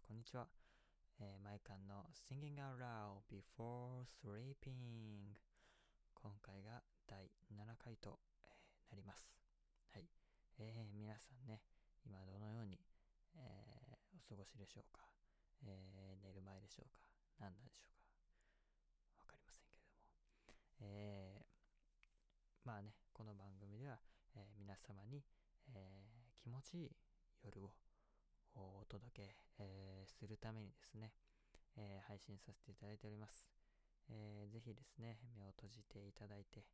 。こんにちは。えー、マイカンの Singing Out Loud Before Sleeping 今回が第7回と、えー、なります。はい。えー、皆さんね、今どのように、えー、お過ごしでしょうか、えー、寝る前でしょうか？何なんでしょうか？わかりませんけれども。えー、まあね、この番組では、えー、皆様に、えー、気持ちいい夜をお届け、えー、するためにですね、えー、配信させていただいております。えー、ぜひですね、目を閉じていただいて、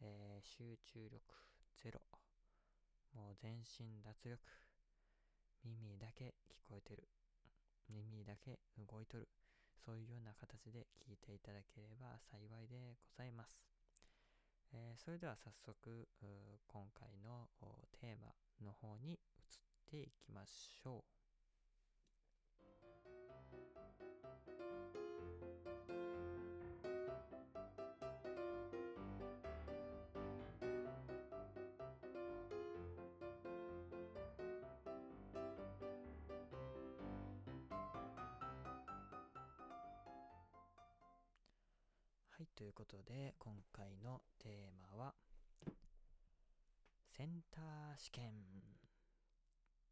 えー、集中力ゼロ、もう全身脱力、耳だけ聞こえてる、耳だけ動いとる、そういうような形で聞いていただければ幸いでございます。えー、それでは早速、今回のテーマの方に移っていきましょう。はい、ということで、今回のテーマは、センター試験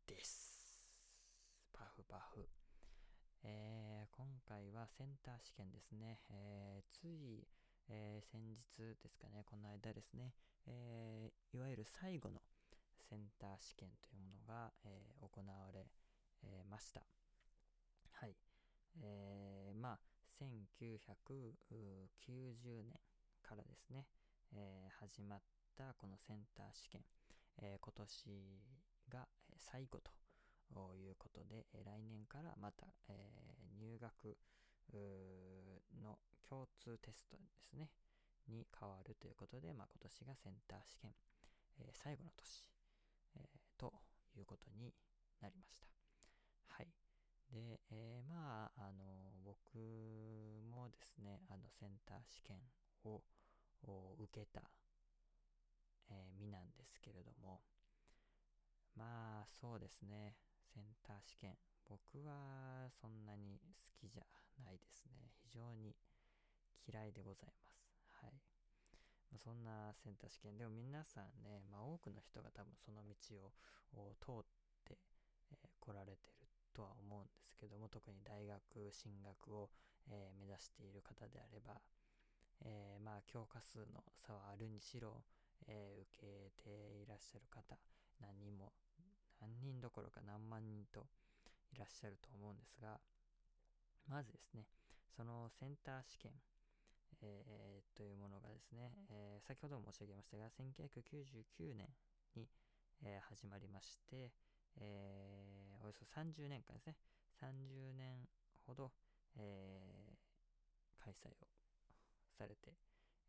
です。パフパフ。えー、今回はセンター試験ですね。えー、つい、えー、先日ですかね、この間ですね、えいわゆる最後のセンター試験というものが、え行われ、えました。はい。えー、まあ、1990年からですね、えー、始まったこのセンター試験、えー、今年が最後ということで、来年からまた、え入学の共通テストですね、に変わるということで、まあ、今年がセンター試験、え最後の年、えということになりました。はい。で、えー、まあ、あの、僕もですね、あの、センター試験を受けた、えー、身なんですけれども、まあ、そうですね、センター試験。僕はそんなに好きじゃないですね。非常に嫌いでございます。はい。そんなセンター試験。でも皆さんね、まあ多くの人が多分その道を通って、えー、来られてるとは思うんですけども、特に大学進学を、えー、目指している方であれば、えー、まあ教科数の差はあるにしろ、えー、受けていらっしゃる方、何人も、何人どころか何万人といらっしゃると思うんですが、まずですね、そのセンター試験、えー、というものがですね、えー、先ほども申し上げましたが、1999年に、えー、始まりまして、え、およそ30年間ですね、30年ほど、えー、開催をされて、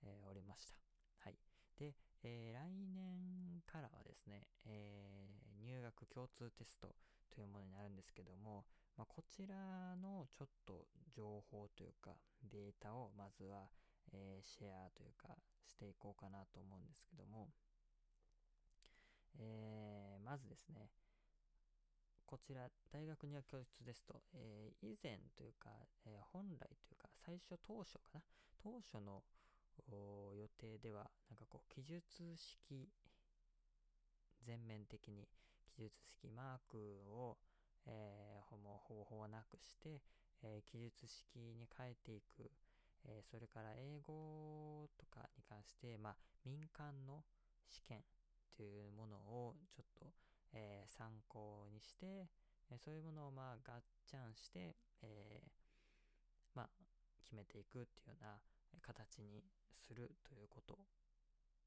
えー、おりました。はい。で、えー、来年からはですね、えー、入学共通テストというものになるんですけども、まあ、こちらのちょっと情報というかデータをまずは、えー、シェアというかしていこうかなと思うんですけども、えー、まずですね、こちら、大学入学教室ですと、えー、以前というか、えー、本来というか、最初当初かな、当初の予定では、なんかこう、記述式、全面的に記述式マークを、えー、もうほぼほぼなくして、えー、記述式に変えていく、えー、それから英語とかに関して、まあ、民間の試験というものをちょっと、えー、参考にして、えそういうものをまあガッチャンして、えー、まあ決めていくっていうような形にするということ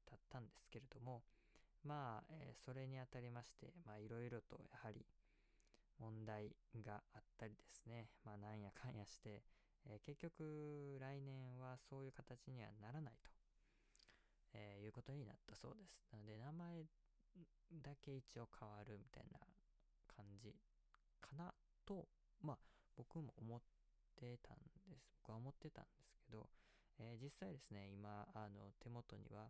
だったんですけれどもまあ、えー、それにあたりましていろいろとやはり問題があったりですねまあなんやかんやして、えー、結局来年はそういう形にはならないと、えー、いうことになったそうです。なので名前だけ一応変わるみたいな感じかなと、まあ僕も思ってたんです。僕は思ってたんですけど、えー、実際ですね、今、あの、手元には、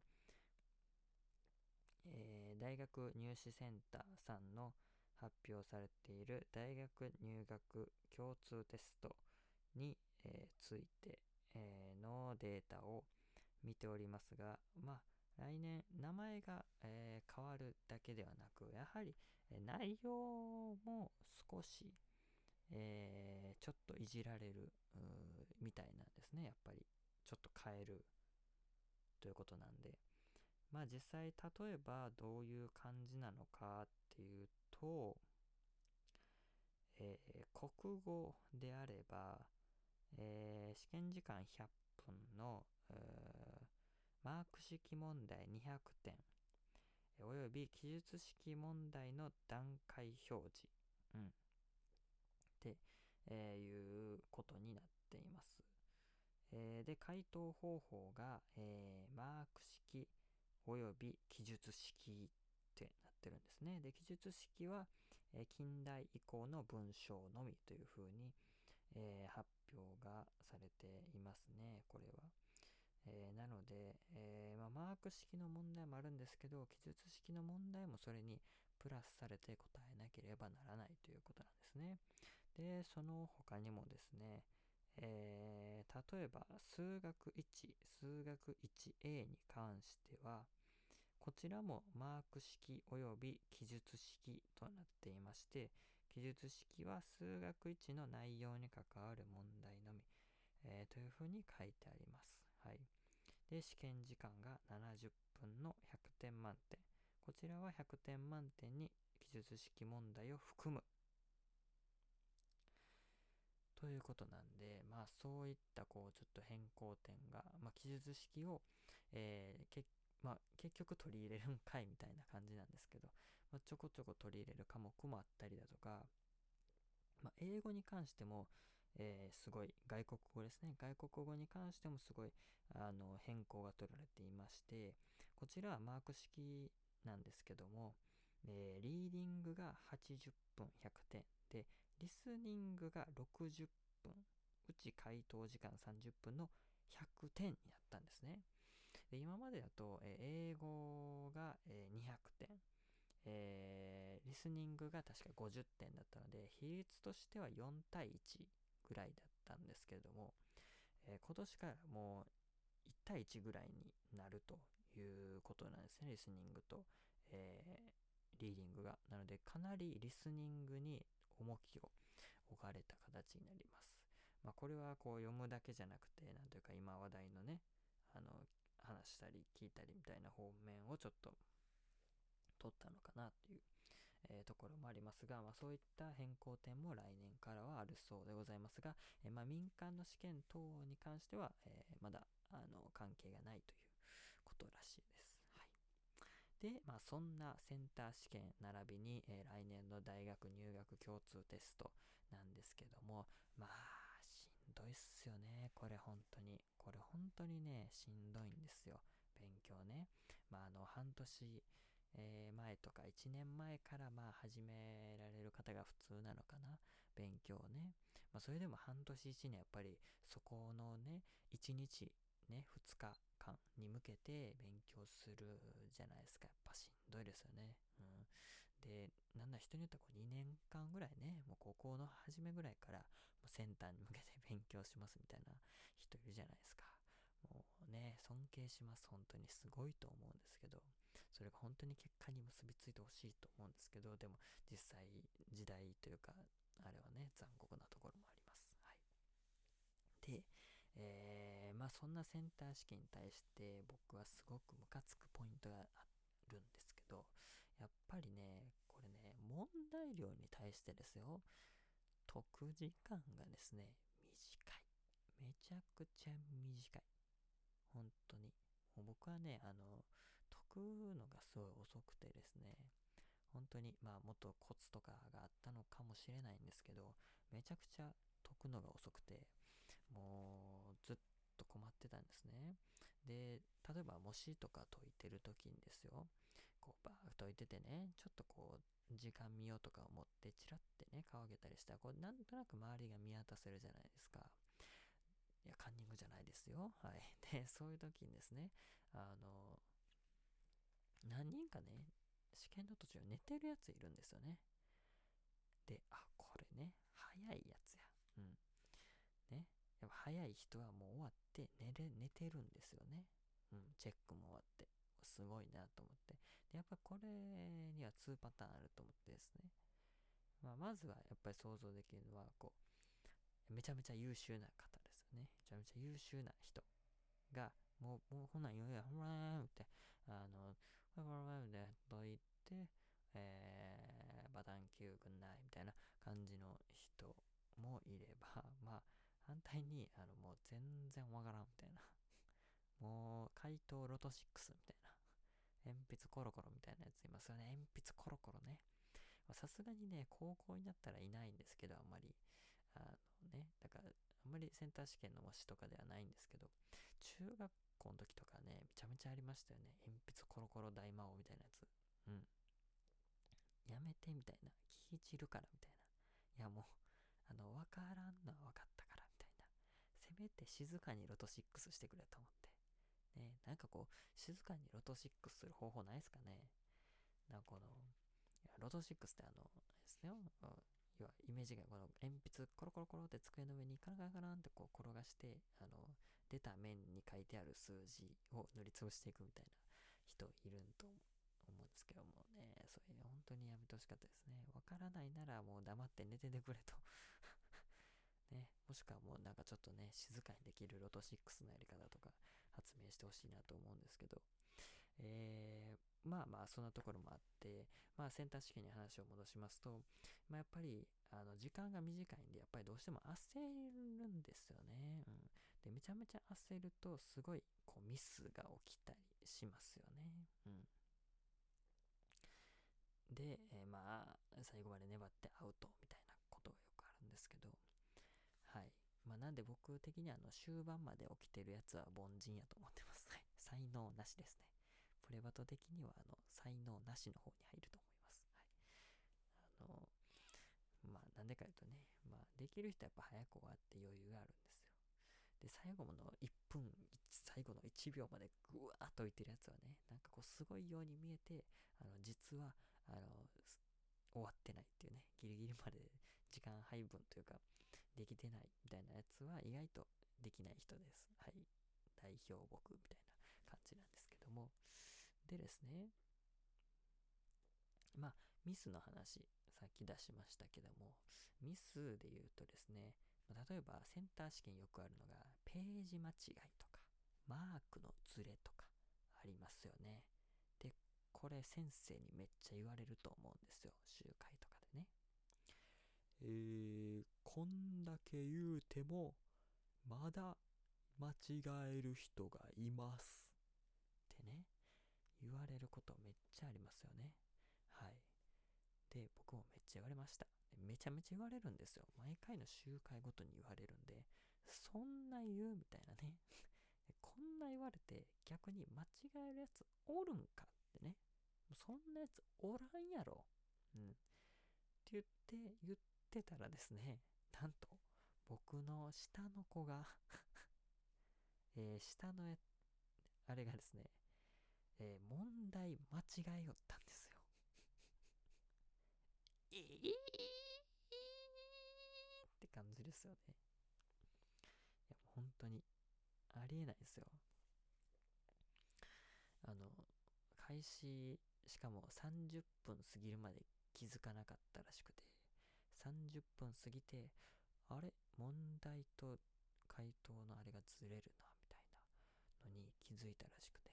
えー、大学入試センターさんの発表されている大学入学共通テストに、えー、ついて、えー、のデータを見ておりますが、まあ、来年名前が、えー、変わるだけではなく、やはり、え内容も少し、えー、ちょっといじられるみたいなんですね。やっぱり、ちょっと変えるということなんで。まあ実際、例えばどういう感じなのかっていうと、えー、国語であれば、え、試験時間100分の、マーク式問題200点、および記述式問題の段階表示、うん、ってえいうことになっています。えー、で、回答方法が、えー、マーク式および記述式ってなってるんですね。で、記述式は、え、近代以降の文章のみというふうに、え発表がされていますね、これは。えー、なので、えー、まあ、マーク式の問題もあるんですけど、記述式の問題もそれにプラスされて答えなければならないということなんですね。で、その他にもですね、えー、例えば数学1、数学 1A に関しては、こちらもマーク式及び記述式となっていまして、記述式は数学1の内容に関わる問題のみ、えー、というふうに書いてあります。はい。で、試験時間が70分の100点満点。こちらは100点満点に記述式問題を含む。ということなんで、まあそういったこうちょっと変更点が、まあ記述式を、えー、けまあ、結局取り入れるんかいみたいな感じなんですけど、まあ、ちょこちょこ取り入れる科目もあったりだとか、まあ、英語に関しても、えー、すごい外国語ですね。外国語に関してもすごいあの変更が取られていまして、こちらはマーク式なんですけども、えー、リーディングが80分100点で、リスニングが60分、うち回答時間30分の100点になったんですね。で今までだと、えー、英語が、えー、200点、えー、リスニングが確か50点だったので、比率としては4対1ぐらいだったんですけれども、えー、今年からもう1対1ぐらいになるということなんですね、リスニングと、えー、リーディングが。なので、かなりリスニングに重きを置かれた形になります。まあ、これはこう読むだけじゃなくて、なんというか今話題のね、あの、話したり聞いたりみたいな方面をちょっと取ったのかなっていうえー、ところもありますが、まあ、そういった変更点も来年からはあるそうでございますが、えー、まあ、民間の試験等に関しては、えー、まだあの関係がないということらしいです。はい、で、まあ、そんなセンター試験並びに、え来年の大学入学共通テストなんですけども、まあ、しんどいっすよね。これ本当に。これ本当にね、しんどいんですよ。勉強ね。まあ、あの、半年、えー、前とか1年前からまあ始められる方が普通なのかな勉強ね。まあそれでも半年1年やっぱりそこのね、1日ね、2日間に向けて勉強するじゃないですか。やっぱしんどいですよね。うん。で、なんだ人によってはこう2年間ぐらいね、もう高校の初めぐらいからもうセンターに向けて勉強しますみたいな人いるじゃないですか。ね、尊敬します。本当にすごいと思うんですけど。それが本当に結果に結びついてほしいと思うんですけど、でも実際時代というか、あれはね、残酷なところもあります。はい。で、えー、まあそんなセンター試験に対して僕はすごくムカつくポイントがあるんですけど、やっぱりね、これね、問題量に対してですよ、解く時間がですね、短い。めちゃくちゃ短い。本当に。もう僕はね、あの、解くのがすごい遅くてですね、本当に、まあ、もっとコツとかがあったのかもしれないんですけど、めちゃくちゃ解くのが遅くて、もう、ずっと困ってたんですね。で、例えば模試とか解いてる時にですよ、こう、バーッと解いててね、ちょっとこう、時間見ようとか思って、チラってね、顔上げたりしたら、こう、なんとなく周りが見渡せるじゃないですか。いや、カンニングじゃないですよ。はい。で、そういう時にですね、あの、何人かね、試験の途中寝てるやついるんですよね。で、あ、これね、早いやつや。うん。ね。やっぱ早い人はもう終わって寝れ、寝てるんですよね。うん。チェックも終わって。すごいなと思って。で、やっぱこれには2パターンあると思ってですね。まあ、まずはやっぱり想像できるのは、こう、めちゃめちゃ優秀な方ね。めちゃめちゃ優秀な人が、もう、もうこんなん言うや、ほらーって、あの、ほらほらで、と言って、えー、バタンキューくんないみたいな感じの人もいれば、まあ、反対に、あの、もう全然わからんみたいな。もう、怪盗ロト6みたいな。鉛筆コロコロみたいなやついますよね。鉛筆コロコロね。さすがにね、高校になったらいないんですけど、あんまり。あね、だから、あんまりセンター試験の模試とかではないんですけど、中学校の時とかね、めちゃめちゃありましたよね。鉛筆コロコロ大魔王みたいなやつ。うん。やめてみたいな。聞き散るからみたいな。いやもう、あの、わからんのはわかったからみたいな。せめて静かにロト6してくれと思って。ね、なんかこう、静かにロト6する方法ないですかねなんかこの、ロト6ってあの、ですね、要はイメージがこの鉛筆コロコロコロって机の上にカラカラカランってこう転がして、あの、出た面に書いてある数字を塗りつぶしていくみたいな人いるんと思うんですけどもね、それ本当にやめてほしかったですね。わからないならもう黙って寝ててくれと。ね、もしくはもうなんかちょっとね、静かにできるロト6のやり方とか発明してほしいなと思うんですけど、えー、まあまあそんなところもあって、まあセンター試験に話を戻しますと、まあやっぱりあの時間が短いんで、やっぱりどうしても焦るんですよね。うん。で、めちゃめちゃ焦ると、すごいこうミスが起きたりしますよね。うん。で、えー、まあ、最後まで粘ってアウトみたいなことがよくあるんですけど、はい。まあ、なんで僕的にはあの終盤まで起きてるやつは凡人やと思ってます。はい。才能なしですね。プレバト的にはあの才能なしの方に入ると思います。はい。あの、まあ、なんでか言うとね、まあ、できる人はやっぱ早く終わって余裕があるんですよ。で、最後の1分、最後の1秒までぐわーっと置いてるやつはね、なんかこうすごいように見えて、あの、実は、あの、終わってないっていうね、ギリギリまで 時間配分というか、できてないみたいなやつは意外とできない人です。はい。代表僕みたいな感じなんですけども。でですね、まあ、ミスの話、さっき出しましたけども、ミスで言うとですね、例えばセンター試験よくあるのが、ページ間違いとか、マークのズレとかありますよね。で、これ先生にめっちゃ言われると思うんですよ。集会とかでね。えー、こんだけ言うても、まだ間違える人がいます。ってね、言われることめっちゃありますよね。はい。で、僕もめっちゃ言われました。めちゃめちゃ言われるんですよ。毎回の集会ごとに言われるんで、そんな言う？みたいなね。こんな言われて逆に間違えるやつおるんかってね。そんなやつおらんやろ。うん。って言って、言ってたらですね、なんと、僕の下の子が えー、下のあれがですね、えー、問題間違えよったんですよ えー、って感じですよね。いや、本当に、ありえないですよ。あの、開始、しかも30分過ぎるまで気づかなかったらしくて、30分過ぎて、あれ？問題と回答のあれがずれるな、みたいなのに気づいたらしくて、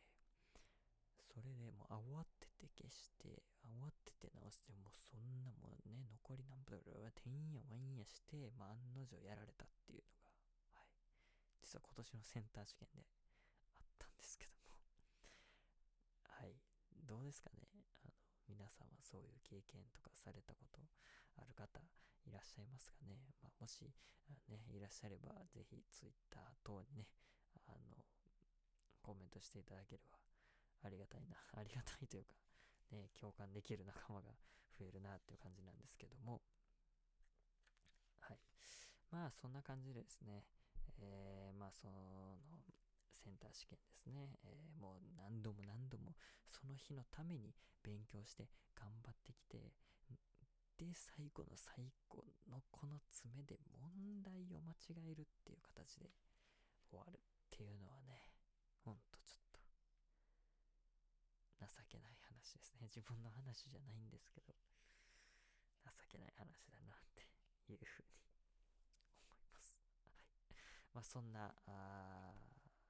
それでもう慌てて消して、慌てて直して、もうそんなもうね、残り何分だてんやわんやして、まあ、案の定やられたっていうのが、はい。実は今年のセンター試験であったんですけども はい。どうですかねあの、皆さんはそういう経験とかされたことある方いらっしゃいますかねまあ、もし、ね、いらっしゃれば、ぜひ Twitter 等にね、あの、コメントしていただければありがたいな、ありがたいというか、ね、共感できる仲間が増えるなっていう感じなんですけども、はい。まあ、そんな感じでですね、えー、まあ、その、センター試験ですね、えー、もう何度も何度もその日のために勉強して頑張ってきて、で最後の最後のこの詰めで問題を間違えるっていう形で終わるっていうのはね、ほんとちょっと情けないですね。自分の話じゃないんですけど、情けない話だなっていうふうに思います。はい。まあそんな、あ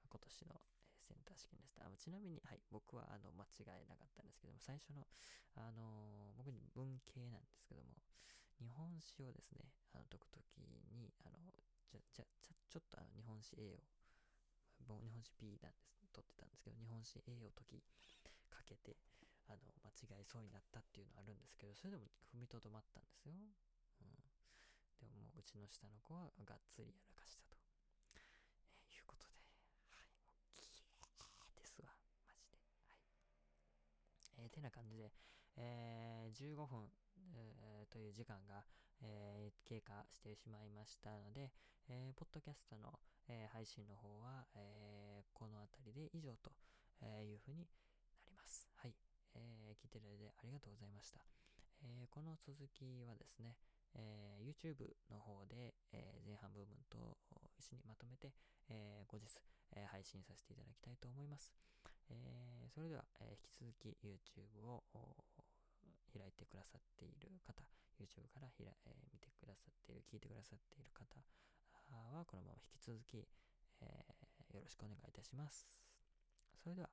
今年のセンター試験です。あちなみに、はい、僕はあの間違えなかったんですけども、最初の、あのー、僕に文系なんですけども、日本史をですね、あの解くときに、あの、じゃ、じゃ、ちょっとあの日本史 A を、日本史 B なんです、取ってたんですけど、日本史 A を解きかけて、あの、間違えそうになったっていうのはあるんですけど、それでも踏みとどまったんですよ。うん。でももう、うちの下の子はがっつりやらかしたと。えー、いうことで、はい、もう、キーですわ。マジで。はい。えー、てな感じで、えー、15分、という時間が、えー、経過してしまいましたので、えー、ポッドキャストの、えー、配信の方は、え、この辺りで以上というふうにます。はい。えー、聞いてるのでありがとうございました。えー、この続きはですね、えー、YouTube の方で、えー、前半部分と一緒にまとめて、えー、後日、え、配信させていただきたいと思います。え、それでは、え、引き続き YouTube を開いてくださっている方、YouTube からひら、え、見てくださっている、聞いてくださっている方は、このまま引き続き、え、よろしくお願いいたします。それでは、